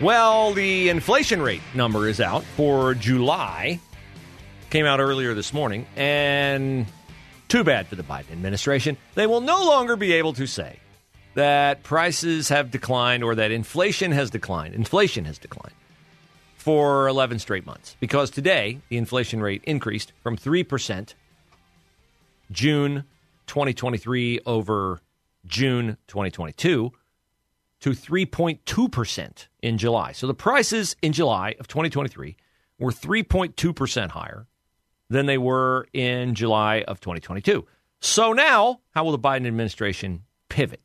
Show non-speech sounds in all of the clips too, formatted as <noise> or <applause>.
Well, the inflation rate number is out for July. Came out earlier this morning, and too bad for the Biden administration. They will no longer be able to say that prices have declined or that inflation has declined. Inflation has declined for 11 straight months because today the inflation rate increased from 3% June 2023 over June 2022 to 3.2% in July. So the prices in July of 2023 were 3.2% higher than they were in July of 2022. So now, how will the Biden administration pivot?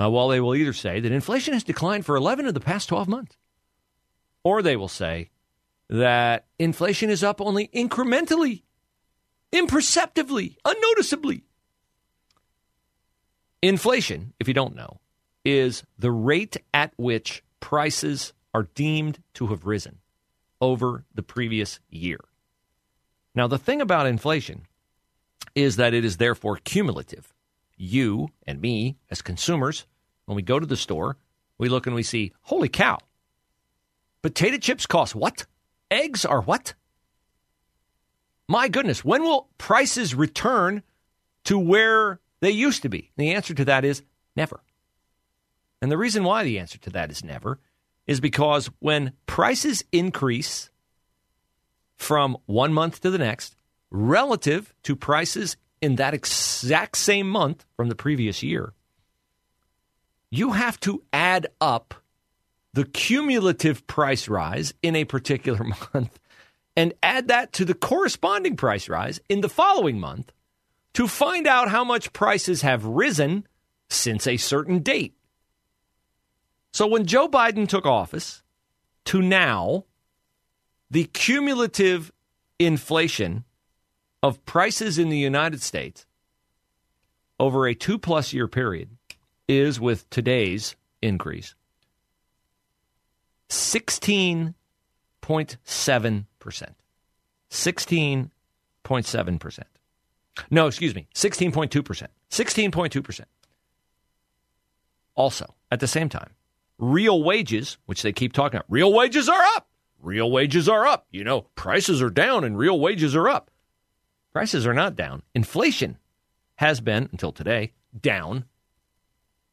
Uh, well, they will either say that inflation has declined for 11 of the past 12 months, or they will say that inflation is up only incrementally, imperceptibly, unnoticeably. Inflation, if you don't know, is the rate at which prices are deemed to have risen over the previous year. Now, the thing about inflation is that it is therefore cumulative. You and me, as consumers, when we go to the store, we look and we see, holy cow, potato chips cost what? Eggs are what? My goodness, when will prices return to where they used to be? The answer to that is never. And the reason why the answer to that is never is because when prices increase from one month to the next relative to prices in that exact same month from the previous year, you have to add up the cumulative price rise in a particular <laughs> month and add that to the corresponding price rise in the following month to find out how much prices have risen since a certain date. So when Joe Biden took office to now, the cumulative inflation of prices in the United States over a two plus year period is with today's increase 16.7%. 16.7%. No, excuse me, 16.2%. 16.2%. Also, at the same time, real wages, which they keep talking about, real wages are up. Real wages are up. You know, prices are down and real wages are up. Prices are not down. Inflation has been, until today, down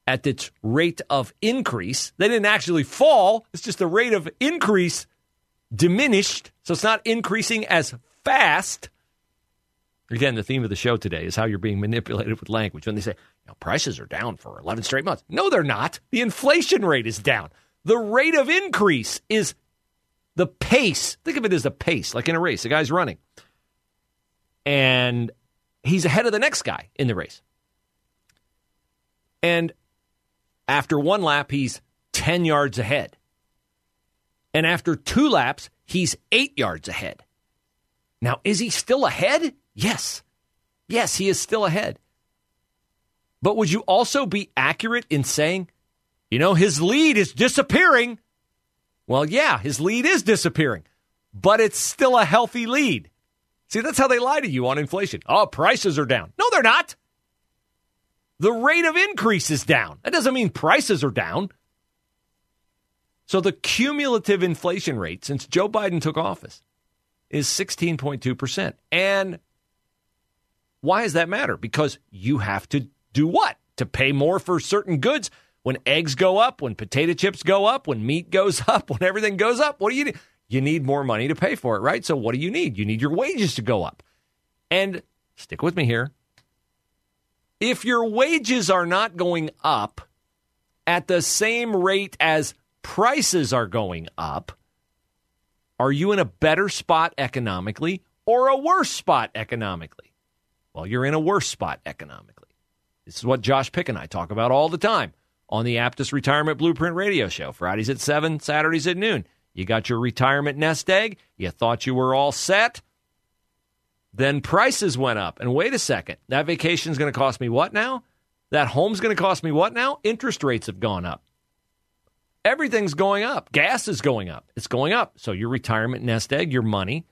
at its rate of increase. They didn't actually fall, it's just the rate of increase diminished. So it's not increasing as fast. Again, the theme of the show today is how you're being manipulated with language. When they say, know, prices are down for 11 straight months. No, they're not. The inflation rate is down. The rate of increase is the pace. Think of it as a pace, like in a race. The guy's running. And he's ahead of the next guy in the race. And after one lap, he's 10 yards ahead. And after two laps, he's eight yards ahead. Now, is he still ahead? Yes. Yes, he is still ahead. But would you also be accurate in saying, you know, his lead is disappearing? Well, yeah, his lead is disappearing, but it's still a healthy lead. See, that's how they lie to you on inflation. Oh, prices are down. No, they're not. The rate of increase is down. That doesn't mean prices are down. So the cumulative inflation rate since Joe Biden took office is 16.2%. And why does that matter? Because you have to do what? To pay more for certain goods. When eggs go up, when potato chips go up, when meat goes <laughs> up, when everything goes up, what do you need? You need more money to pay for it, right? So what do you need? You need your wages to go up. And stick with me here. If your wages are not going up at the same rate as prices are going up, are you in a better spot economically or a worse spot economically? Well, you're in a worse spot economically. This is what Josh Pick and I talk about all the time on the Aptus Retirement Blueprint Radio Show. Fridays at 7, Saturdays at noon. You got your retirement nest egg. You thought you were all set. Then prices went up. And wait a second, that vacation is going to cost me what now? That home's going to cost me what now? Interest rates have gone up. Everything's going up. Gas is going up. It's going up. So your retirement nest egg, your money,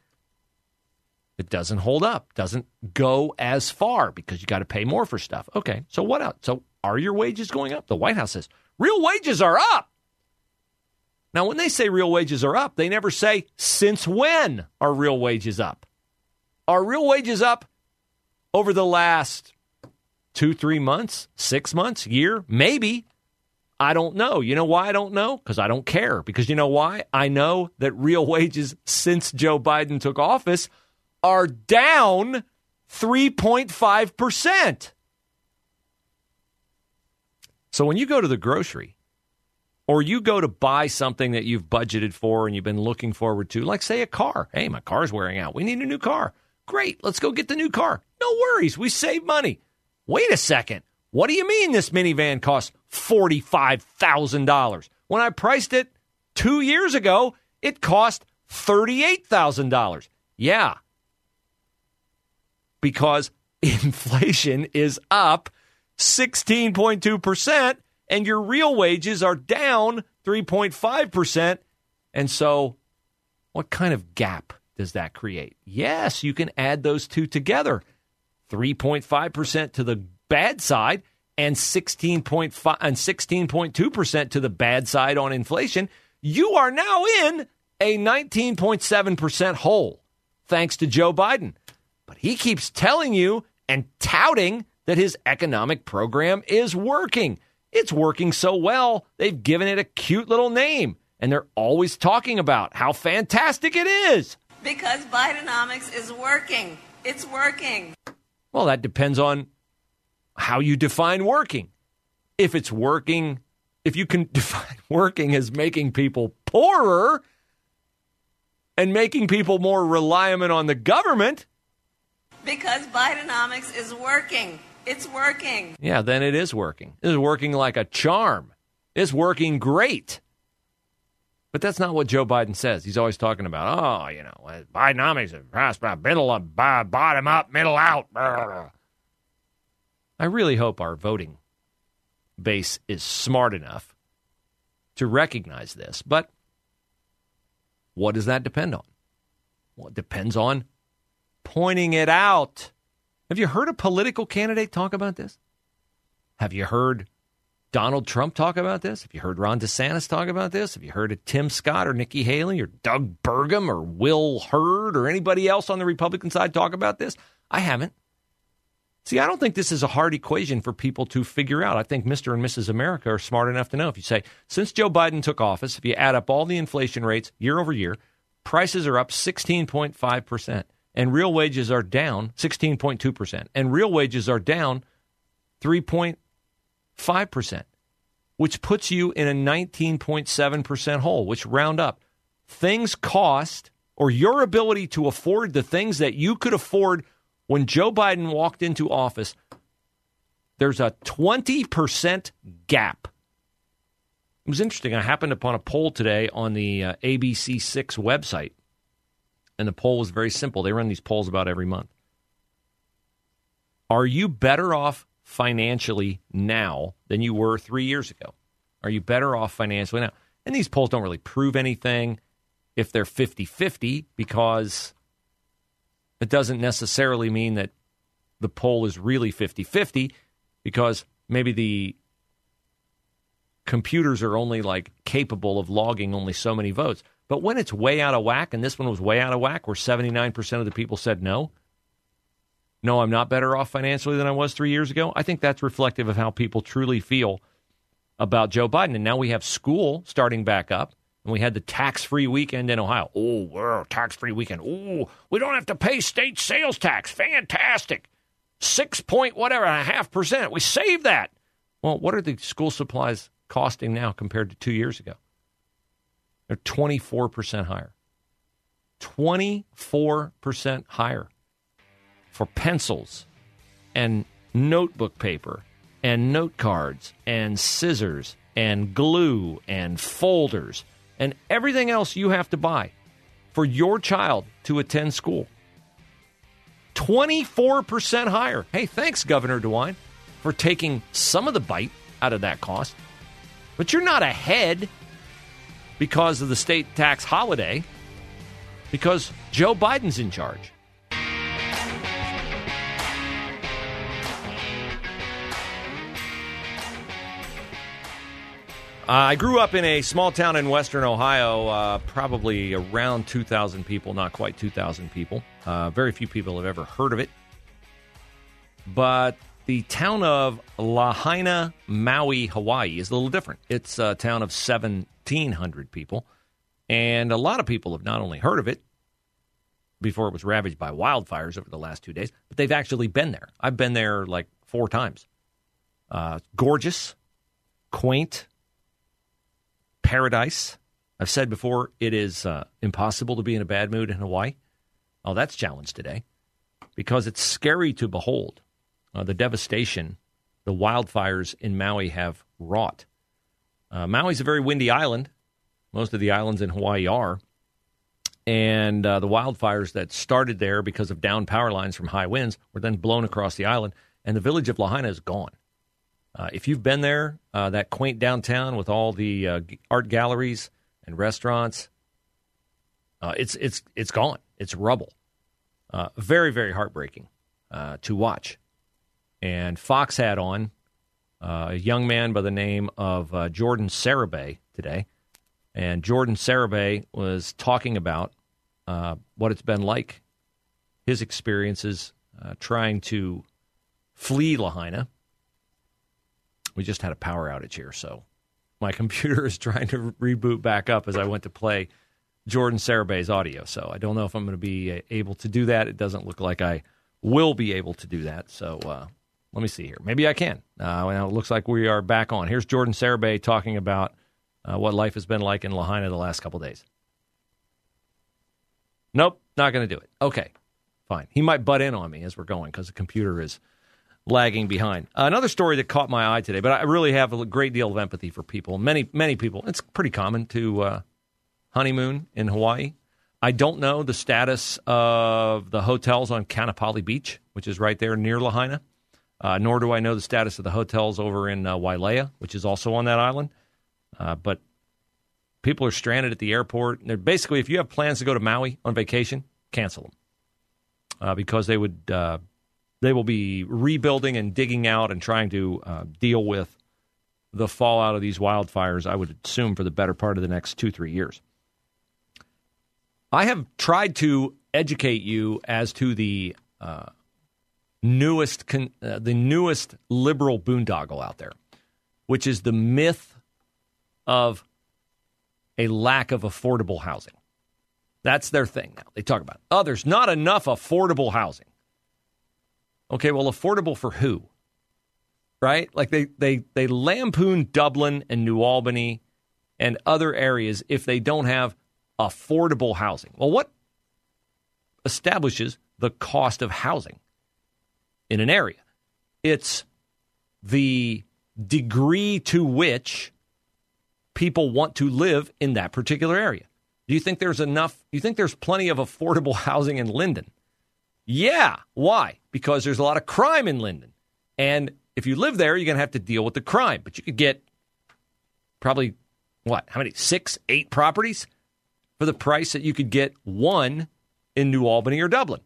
it doesn't hold up, doesn't go as far because you got to pay more for stuff. Okay, so what else? So are your wages going up? The White House says real wages are up. Now, when they say real wages are up, they never say since when are real wages up. Are real wages up over the last two, three months, six months, year? Maybe. I don't know. You know why I don't know? Because I don't care. Because you know why? I know that real wages since Joe Biden took office are down 3.5%. So when you go to the grocery or you go to buy something that you've budgeted for and you've been looking forward to, like say a car. Hey, my car's wearing out. We need a new car. Great, let's go get the new car. No worries, we save money. Wait a second. What do you mean this minivan costs $45,000? When I priced it two years ago, it cost $38,000. Yeah, because <laughs> inflation is up 16.2%, and your real wages are down 3.5%. And so, what kind of gap does that create? Yes, you can add those two together 3.5% to the bad side and 16.5 and 16.2% to the bad side on inflation. You are now in a 19.7% hole thanks to Joe Biden. He keeps telling you and touting that his economic program is working. It's working so well, they've given it a cute little name. And they're always talking about how fantastic it is. Because Bidenomics is working. It's working. Well, that depends on how you define working. If it's working, if you can <laughs> define working as making people poorer and making people more reliant on the government, because Bidenomics is working. It's working. Yeah, then it is working. It is working like a charm. It's working great. But that's not what Joe Biden says. He's always talking about, oh, you know, uh, Bidenomics is middle up, bottom up, middle out. I really hope our voting base is smart enough to recognize this. But what does that depend on? Well, it depends on pointing it out. Have you heard a political candidate talk about this? Have you heard Donald Trump talk about this? Have you heard Ron DeSantis talk about this? Have you heard of Tim Scott or Nikki Haley or Doug Burgum or Will Hurd or anybody else on the Republican side talk about this? I haven't. See, I don't think this is a hard equation for people to figure out. I think Mr. and Mrs. America are smart enough to know. If you say, since Joe Biden took office, if you add up all the inflation rates year over year, prices are up 16.5% and real wages are down 16.2%, and real wages are down 3.5%, which puts you in a 19.7% hole, which round up. Things cost, or your ability to afford the things that you could afford when Joe Biden walked into office, there's a 20% gap. It was interesting. I happened upon a poll today on the uh, ABC6 website and the poll was very simple. They run these polls about every month. Are you better off financially now than you were three years ago? Are you better off financially now? And these polls don't really prove anything if they're 50 50 because it doesn't necessarily mean that the poll is really 50 50 because maybe the computers are only like capable of logging only so many votes. But when it's way out of whack, and this one was way out of whack, where 79% of the people said no, no, I'm not better off financially than I was three years ago, I think that's reflective of how people truly feel about Joe Biden. And now we have school starting back up, and we had the tax free weekend in Ohio. Oh, we're tax free weekend. Oh, we don't have to pay state sales tax. Fantastic. Six point whatever, a half percent. We saved that. Well, what are the school supplies costing now compared to two years ago? They're 24% higher. 24% higher for pencils and notebook paper and note cards and scissors and glue and folders and everything else you have to buy for your child to attend school. 24% higher. Hey, thanks, Governor DeWine, for taking some of the bite out of that cost. But you're not ahead because of the state tax holiday, because Joe Biden's in charge. Uh, I grew up in a small town in western Ohio, uh, probably around 2,000 people, not quite 2,000 people. Uh, very few people have ever heard of it. But the town of Lahaina, Maui, Hawaii is a little different. It's a town of 1,700 people. And a lot of people have not only heard of it before it was ravaged by wildfires over the last two days, but they've actually been there. I've been there like four times. Uh, gorgeous, quaint, paradise. I've said before, it is uh, impossible to be in a bad mood in Hawaii. Oh, that's challenged today because it's scary to behold uh, the devastation the wildfires in Maui have wrought. Uh, Maui's a very windy island. Most of the islands in Hawaii are. And uh, the wildfires that started there because of down power lines from high winds were then blown across the island, and the village of Lahaina is gone. Uh, if you've been there, uh, that quaint downtown with all the uh, art galleries and restaurants, uh, it's it's it's gone. It's rubble. Very very heartbreaking to watch. And Fox had on a young man by the name of Jordan Sarabay today, and Jordan Sarabay was talking about what it's been like, his experiences trying to flee Lahaina we just had a power outage here, so my <laughs> computer is trying to reboot back up as I went to play Jordan Sarabay's audio. So I don't know if I'm going to be uh, able to do that. It doesn't look like I will be able to do that. So uh, let me see here. Maybe I can. Uh, now it looks like we are back on. Here's Jordan Sarabay talking about uh, what life has been like in Lahaina the last couple days. Nope, not going to do it. Okay, fine. He might butt in on me as we're going because the computer is lagging behind. Another story that caught my eye today, but I really have a great deal of empathy for people. Many, many people. It's pretty common to uh, honeymoon in Hawaii. I don't know the status of the hotels on Kaanapali Beach, which is right there near Lahaina. Uh, nor do I know the status of the hotels over in uh, Wailea, which is also on that island. Uh, but people are stranded at the airport. They're basically, if you have plans to go to Maui on vacation, cancel them uh, because they would uh, they will be rebuilding and digging out and trying to uh, deal with the fallout of these wildfires, I would assume, for the better part of the next two, three years. I have tried to educate you as to the uh, newest, con- uh, the newest liberal boondoggle out there, which is the myth of a lack of affordable housing. That's their thing now. They talk about, oh, there's not enough affordable housing. Okay, well, affordable for who? Right? Like they they they lampoon Dublin and New Albany and other areas if they don't have affordable housing. Well, what establishes the cost of housing in an area? It's the degree to which people want to live in that particular area. Do you think there's enough? You think there's plenty of affordable <laughs> housing in Linden? Yeah. Why? Because there's a lot of crime in Linden. And if you live there, you're going to have to deal with the crime. But you could get probably, what, how many? Six, eight properties for the price that you could get one in New Albany or Dublin.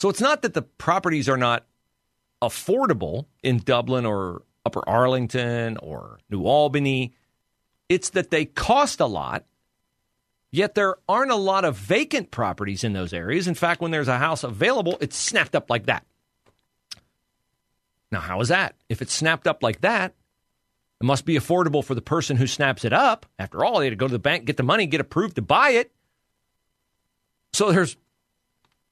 So it's not that the properties are not affordable in Dublin or Upper Arlington or New Albany. It's that they cost a lot Yet there aren't a lot of vacant properties in those areas. In fact, when there's a house available, it's snapped up like that. Now, how is that? If it's snapped up like that, it must be affordable for the person who snaps it up. After all, they had to go to the bank, get the money, get approved to buy it. So there's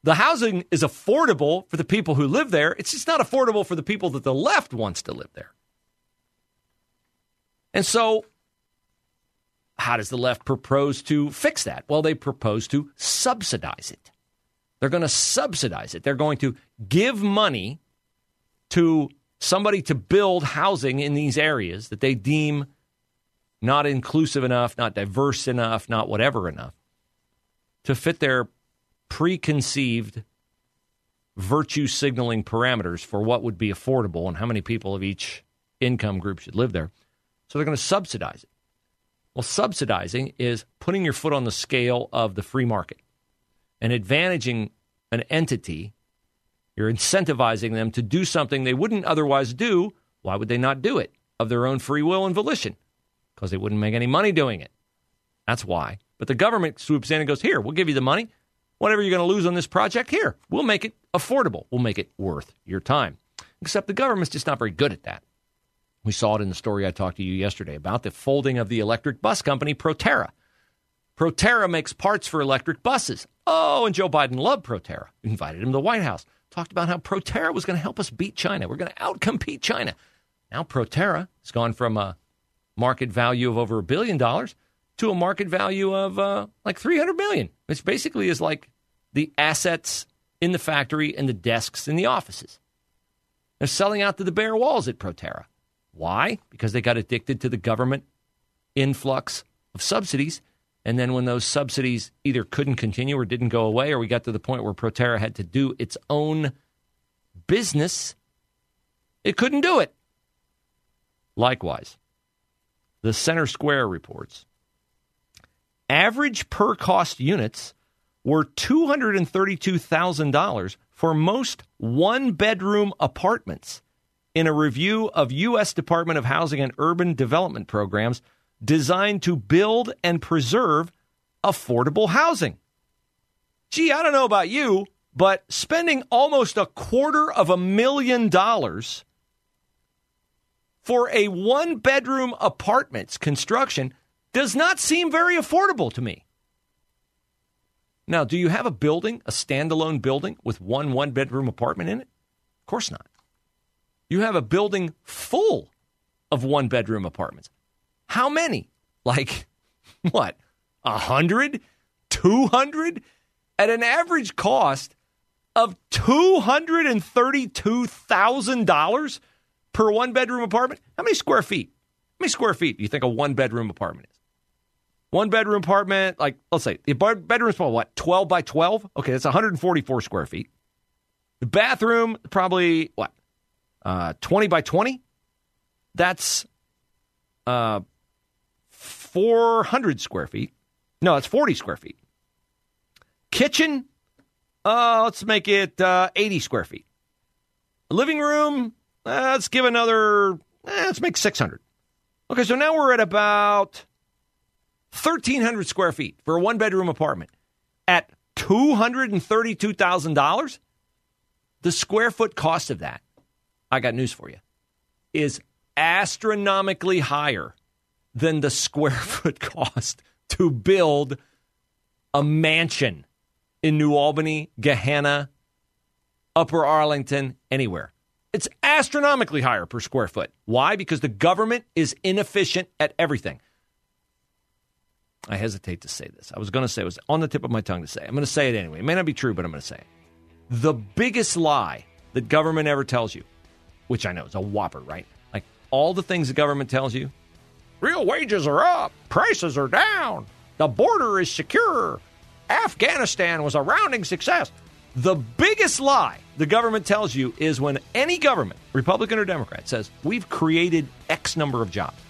the housing is affordable for the people who live there. It's just not affordable for the people that the left wants to live there. And so how does the left propose to fix that? Well, they propose to subsidize it. They're going to subsidize it. They're going to give money to somebody to build housing in these areas that they deem not inclusive enough, not diverse enough, not whatever enough to fit their preconceived virtue signaling parameters for what would be affordable and how many people of each income group should live there. So they're going to subsidize it. Well, subsidizing is putting your foot on the scale of the free market and advantaging an entity. You're incentivizing them to do something they wouldn't otherwise do. Why would they not do it? Of their own free will and volition. Because they wouldn't make any money doing it. That's why. But the government swoops in and goes, Here, we'll give you the money. Whatever you're going to lose on this project, here, we'll make it affordable. We'll make it worth your time. Except the government's just not very good at that. We saw it in the story I talked to you yesterday about the folding of the electric bus company Proterra. Proterra makes parts for electric buses. Oh, and Joe Biden loved Proterra. Invited him to the White House. Talked about how Proterra was going to help us beat China. We're going to outcompete China. Now Proterra has gone from a market value of over a billion dollars to a market value of uh, like 300 million, which basically is like the assets in the factory and the desks in the offices. They're selling out to the bare walls at Proterra. Why? Because they got addicted to the government influx of subsidies. And then when those subsidies either couldn't continue or didn't go away, or we got to the point where Proterra had to do its own business, it couldn't do it. Likewise, the Center Square reports average per cost units were $232,000 for most one bedroom apartments in a review of U.S. Department of Housing and Urban Development programs designed to build and preserve affordable housing. Gee, I don't know about you, but spending almost a quarter of a million dollars for a one bedroom apartment's construction does not seem very affordable to me. Now, do you have a building, a standalone building with one one bedroom apartment in it? Of course not. You have a building full of one bedroom apartments. How many? Like, <laughs> what? A hundred? Two hundred? At an average cost of $232,000 per one bedroom apartment? How many square feet? How many square feet do you think a one bedroom apartment is? One bedroom apartment, like let's say the bedroom's is what, 12 by 12? Okay, that's 144 square feet. The bathroom, probably what, uh, 20 by 20? That's uh, 400 square feet. No, it's 40 square feet. Kitchen, uh, let's make it uh, 80 square feet. Living room, uh, let's give another, eh, let's make 600. Okay, so now we're at about 1,300 square feet for a one bedroom apartment at $232,000. The square foot cost of that, I got news for you, is astronomically higher than the square <laughs> foot cost to build a mansion in New Albany, Gahanna, Upper Arlington, anywhere. It's astronomically higher per square foot. Why? Because the government is inefficient at everything. I hesitate to say this. I was going to say it was on the tip of my tongue to say. I'm going to say it anyway. It may not be true, but I'm going to say it. The biggest lie that government ever tells you, which I know is a whopper, right? Like all the things the government tells you, real wages are up, prices are down, the border is secure, Afghanistan was a rounding success. The biggest lie the government tells you is when any government, Republican or Democrat, says we've created X number of jobs.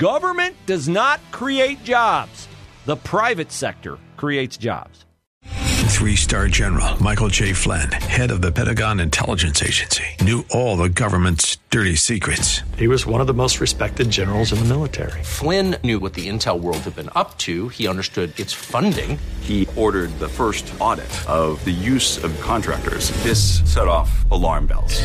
Government does not create jobs. The private sector creates jobs. Three star general Michael J. Flynn, head of the Pentagon Intelligence Agency, knew all the government's dirty secrets. He was one of the most respected generals in the military. Flynn knew what the intel world had been up to, he understood its funding. He ordered the first audit of the use of contractors. This set off alarm bells.